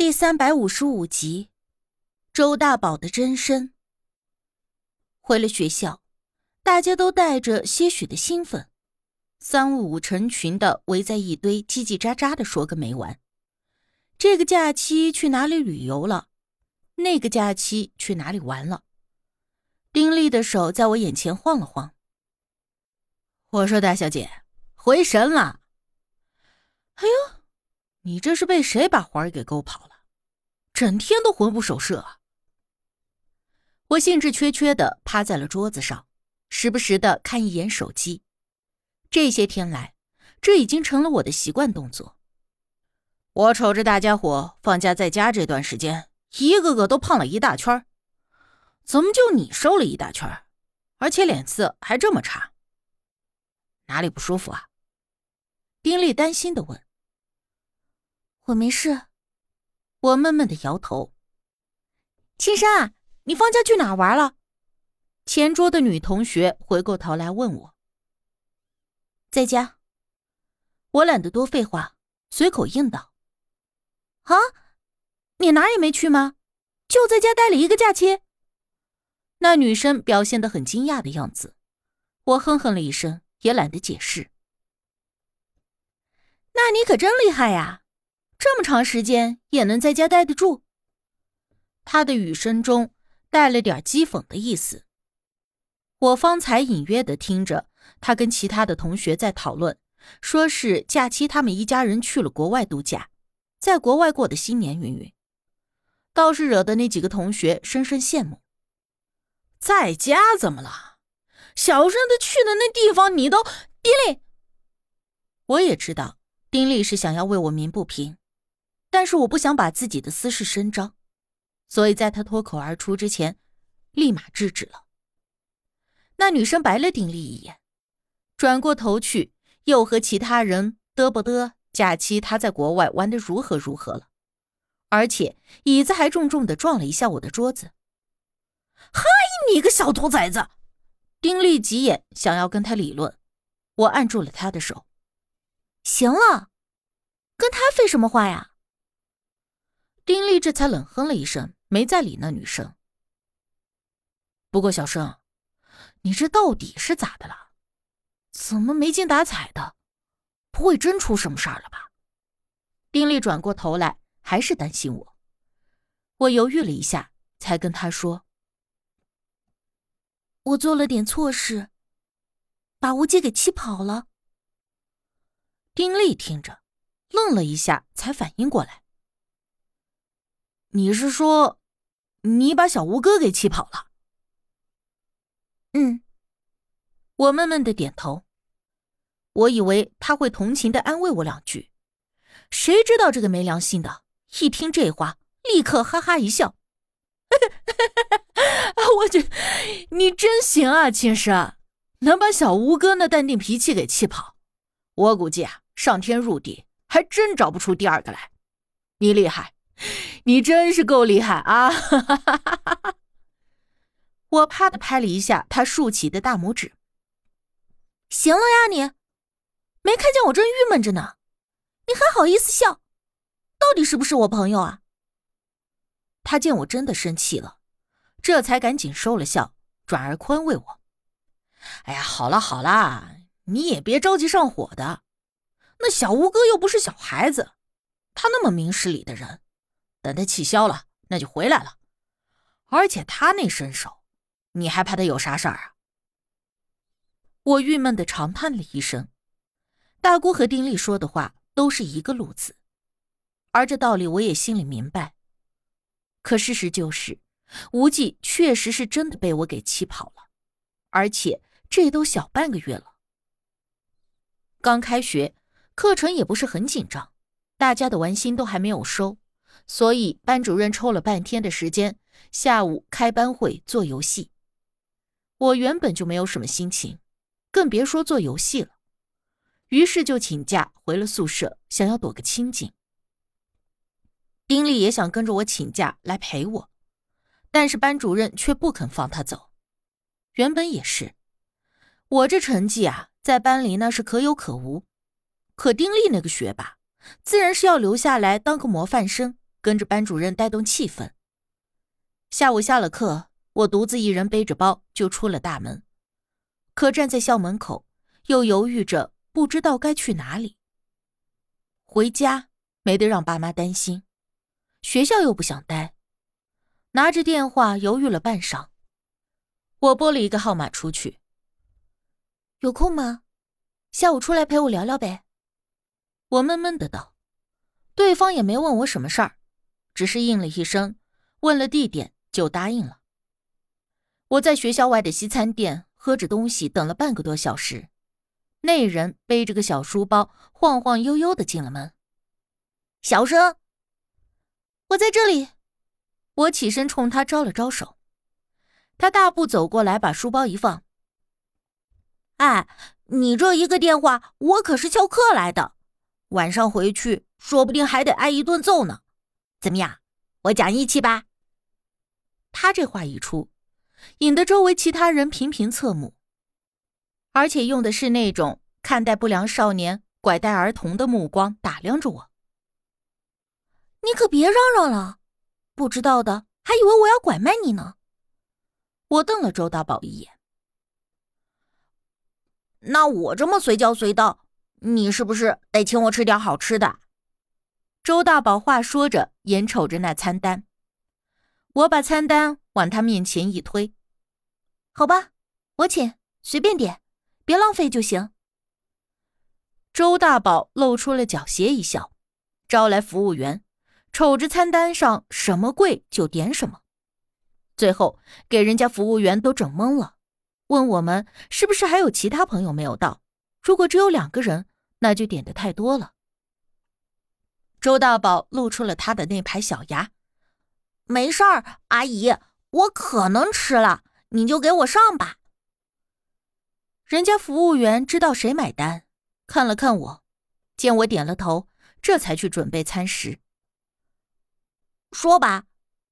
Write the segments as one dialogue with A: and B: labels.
A: 第三百五十五集，周大宝的真身。回了学校，大家都带着些许的兴奋，三五成群的围在一堆，叽叽喳喳的说个没完。这个假期去哪里旅游了？那个假期去哪里玩了？丁力的手在我眼前晃了晃。
B: 我说大小姐，回神了。
A: 哎呦！你这是被谁把环儿给勾跑了？整天都魂不守舍。我兴致缺缺的趴在了桌子上，时不时的看一眼手机。这些天来，这已经成了我的习惯动作。
B: 我瞅着大家伙放假在家这段时间，一个个都胖了一大圈怎么就你瘦了一大圈而且脸色还这么差？哪里不舒服啊？
A: 丁力担心的问。我没事，我闷闷的摇头。青山，你放假去哪玩了？前桌的女同学回过头来问我。在家。我懒得多废话，随口应道：“啊，你哪也没去吗？就在家待了一个假期？”那女生表现的很惊讶的样子。我哼哼了一声，也懒得解释。那你可真厉害呀！这么长时间也能在家待得住，他的语声中带了点讥讽的意思。我方才隐约的听着他跟其他的同学在讨论，说是假期他们一家人去了国外度假，在国外过的新年云云，倒是惹得那几个同学深深羡慕。
B: 在家怎么了？小声的去的那地方你都
A: 丁力，我也知道丁力是想要为我鸣不平。但是我不想把自己的私事声张，所以在他脱口而出之前，立马制止了。那女生白了丁力一眼，转过头去，又和其他人嘚啵嘚，假期他在国外玩的如何如何了，而且椅子还重重的撞了一下我的桌子。
B: 嗨，你个小兔崽子！
A: 丁力急眼，想要跟他理论，我按住了他的手。行了，跟他废什么话呀？丁力这才冷哼了一声，没再理那女生。不过小生，你这到底是咋的了？怎么没精打采的？不会真出什么事儿了吧？丁力转过头来，还是担心我。我犹豫了一下，才跟他说：“我做了点错事，把吴姐给气跑了。”丁力听着，愣了一下，才反应过来。
B: 你是说，你把小吴哥给气跑了？
A: 嗯，我闷闷的点头。我以为他会同情的安慰我两句，谁知道这个没良心的，一听这话，立刻哈哈一笑。我去，你真行啊，青山，能把小吴哥那淡定脾气给气跑。我估计啊，上天入地还真找不出第二个来。你厉害。你真是够厉害啊！我啪的拍了一下他竖起的大拇指。行了呀，你没看见我正郁闷着呢，你还好意思笑？到底是不是我朋友啊？他见我真的生气了，这才赶紧收了笑，转而宽慰我：“
B: 哎呀，好了好了，你也别着急上火的。那小吴哥又不是小孩子，他那么明事理的人。”等他气消了，那就回来了。而且他那身手，你还怕他有啥事儿啊？
A: 我郁闷的长叹了一声。大姑和丁力说的话都是一个路子，而这道理我也心里明白。可事实就是，无忌确实是真的被我给气跑了，而且这都小半个月了。刚开学，课程也不是很紧张，大家的玩心都还没有收。所以班主任抽了半天的时间，下午开班会做游戏。我原本就没有什么心情，更别说做游戏了。于是就请假回了宿舍，想要躲个清静。丁力也想跟着我请假来陪我，但是班主任却不肯放他走。原本也是，我这成绩啊，在班里那是可有可无。可丁力那个学霸，自然是要留下来当个模范生。跟着班主任带动气氛。下午下了课，我独自一人背着包就出了大门，可站在校门口，又犹豫着，不知道该去哪里。回家没得让爸妈担心，学校又不想待，拿着电话犹豫了半晌，我拨了一个号码出去。
B: 有空吗？下午出来陪我聊聊呗。
A: 我闷闷的道，对方也没问我什么事儿，只是应了一声，问了地点。就答应了。我在学校外的西餐店喝着东西，等了半个多小时。那人背着个小书包，晃晃悠悠的进了门。
B: 小声，
A: 我在这里。我起身冲他招了招手。他大步走过来，把书包一放。
B: 哎，你这一个电话，我可是翘课来的，晚上回去说不定还得挨一顿揍呢。怎么样，我讲义气吧？
A: 他这话一出，引得周围其他人频频侧目，而且用的是那种看待不良少年、拐带儿童的目光打量着我。
B: 你可别嚷嚷了，不知道的还以为我要拐卖你呢。
A: 我瞪了周大宝一眼。
B: 那我这么随叫随到，你是不是得请我吃点好吃的？
A: 周大宝话说着，眼瞅着那餐单。我把餐单往他面前一推，
B: 好吧，我请，随便点，别浪费就行。
A: 周大宝露出了狡黠一笑，招来服务员，瞅着餐单上什么贵就点什么，最后给人家服务员都整懵了，问我们是不是还有其他朋友没有到？如果只有两个人，那就点的太多了。周大宝露出了他的那排小牙。
B: 没事儿，阿姨，我可能吃了，你就给我上吧。
A: 人家服务员知道谁买单，看了看我，见我点了头，这才去准备餐食。
B: 说吧，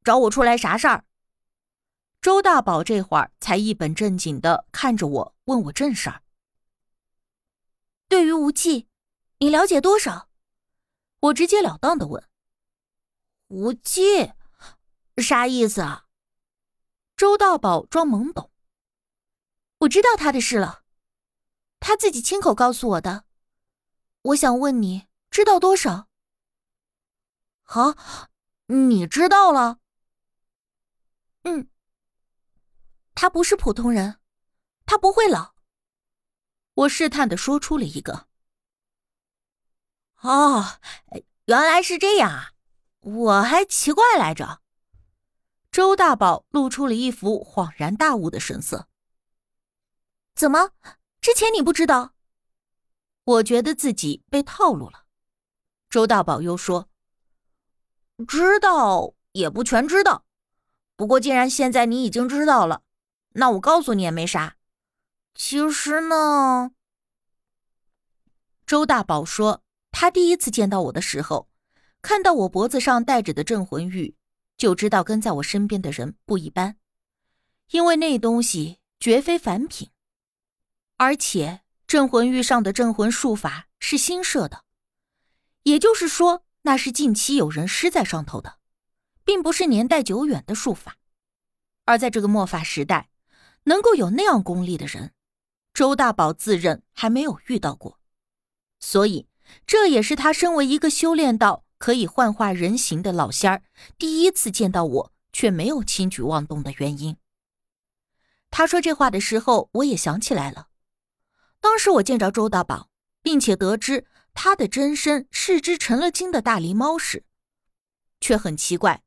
B: 找我出来啥事儿？
A: 周大宝这会儿才一本正经的看着我，问我正事儿。
B: 对于无忌，你了解多少？
A: 我直截了当的问。
B: 无忌。啥意思啊？
A: 周大宝装懵懂。
B: 我知道他的事了，他自己亲口告诉我的。我想问你，知道多少？
A: 好，你知道了。
B: 嗯，他不是普通人，他不会老。
A: 我试探的说出了一个。
B: 哦，原来是这样啊，我还奇怪来着。
A: 周大宝露出了一副恍然大悟的神色。
B: 怎么，之前你不知道？
A: 我觉得自己被套路了。周大宝又说：“
B: 知道也不全知道，不过既然现在你已经知道了，那我告诉你也没啥。其实呢，
A: 周大宝说，他第一次见到我的时候，看到我脖子上戴着的镇魂玉。”就知道跟在我身边的人不一般，因为那东西绝非凡品，而且镇魂玉上的镇魂术法是新设的，也就是说那是近期有人施在上头的，并不是年代久远的术法。而在这个末法时代，能够有那样功力的人，周大宝自认还没有遇到过，所以这也是他身为一个修炼到。可以幻化人形的老仙儿，第一次见到我却没有轻举妄动的原因。他说这话的时候，我也想起来了。当时我见着周大宝，并且得知他的真身是只成了精的大狸猫时，却很奇怪，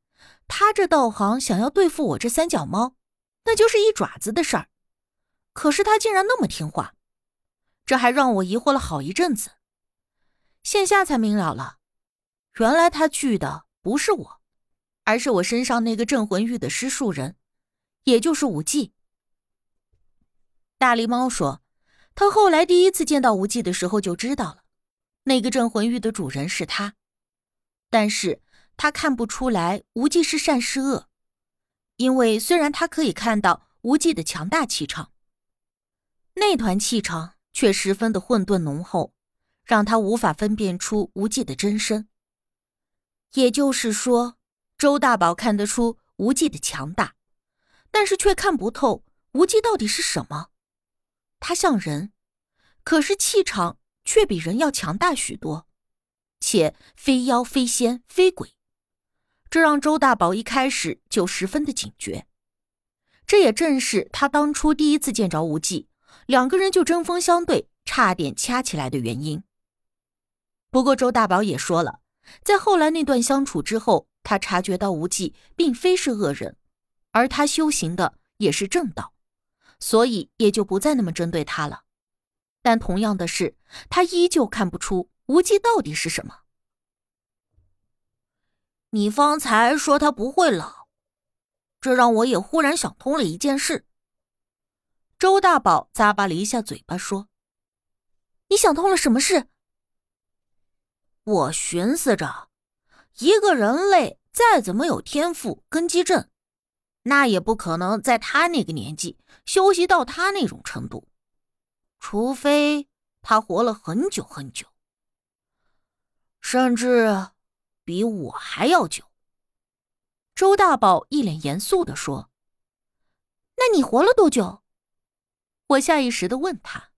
A: 他这道行想要对付我这三脚猫，那就是一爪子的事儿。可是他竟然那么听话，这还让我疑惑了好一阵子。现下才明了了。原来他惧的不是我，而是我身上那个镇魂玉的施术人，也就是无忌。大狸猫说，他后来第一次见到无忌的时候就知道了，那个镇魂玉的主人是他，但是他看不出来无忌是善是恶，因为虽然他可以看到无忌的强大气场，那团气场却十分的混沌浓厚，让他无法分辨出无忌的真身。也就是说，周大宝看得出无忌的强大，但是却看不透无忌到底是什么。他像人，可是气场却比人要强大许多，且非妖非仙非鬼，这让周大宝一开始就十分的警觉。这也正是他当初第一次见着无忌，两个人就针锋相对，差点掐起来的原因。不过周大宝也说了，在后来那段相处之后，他察觉到无忌并非是恶人，而他修行的也是正道，所以也就不再那么针对他了。但同样的是，他依旧看不出无忌到底是什么。
B: 你方才说他不会老。这让我也忽然想通了一件事。
A: 周大宝咂巴了一下嘴巴，说：“你想通了什么事？”
B: 我寻思着，一个人类再怎么有天赋、根基正，那也不可能在他那个年纪修习到他那种程度，除非他活了很久很久，甚至比我还要久。
A: 周大宝一脸严肃的说：“那你活了多久？”我下意识的问他。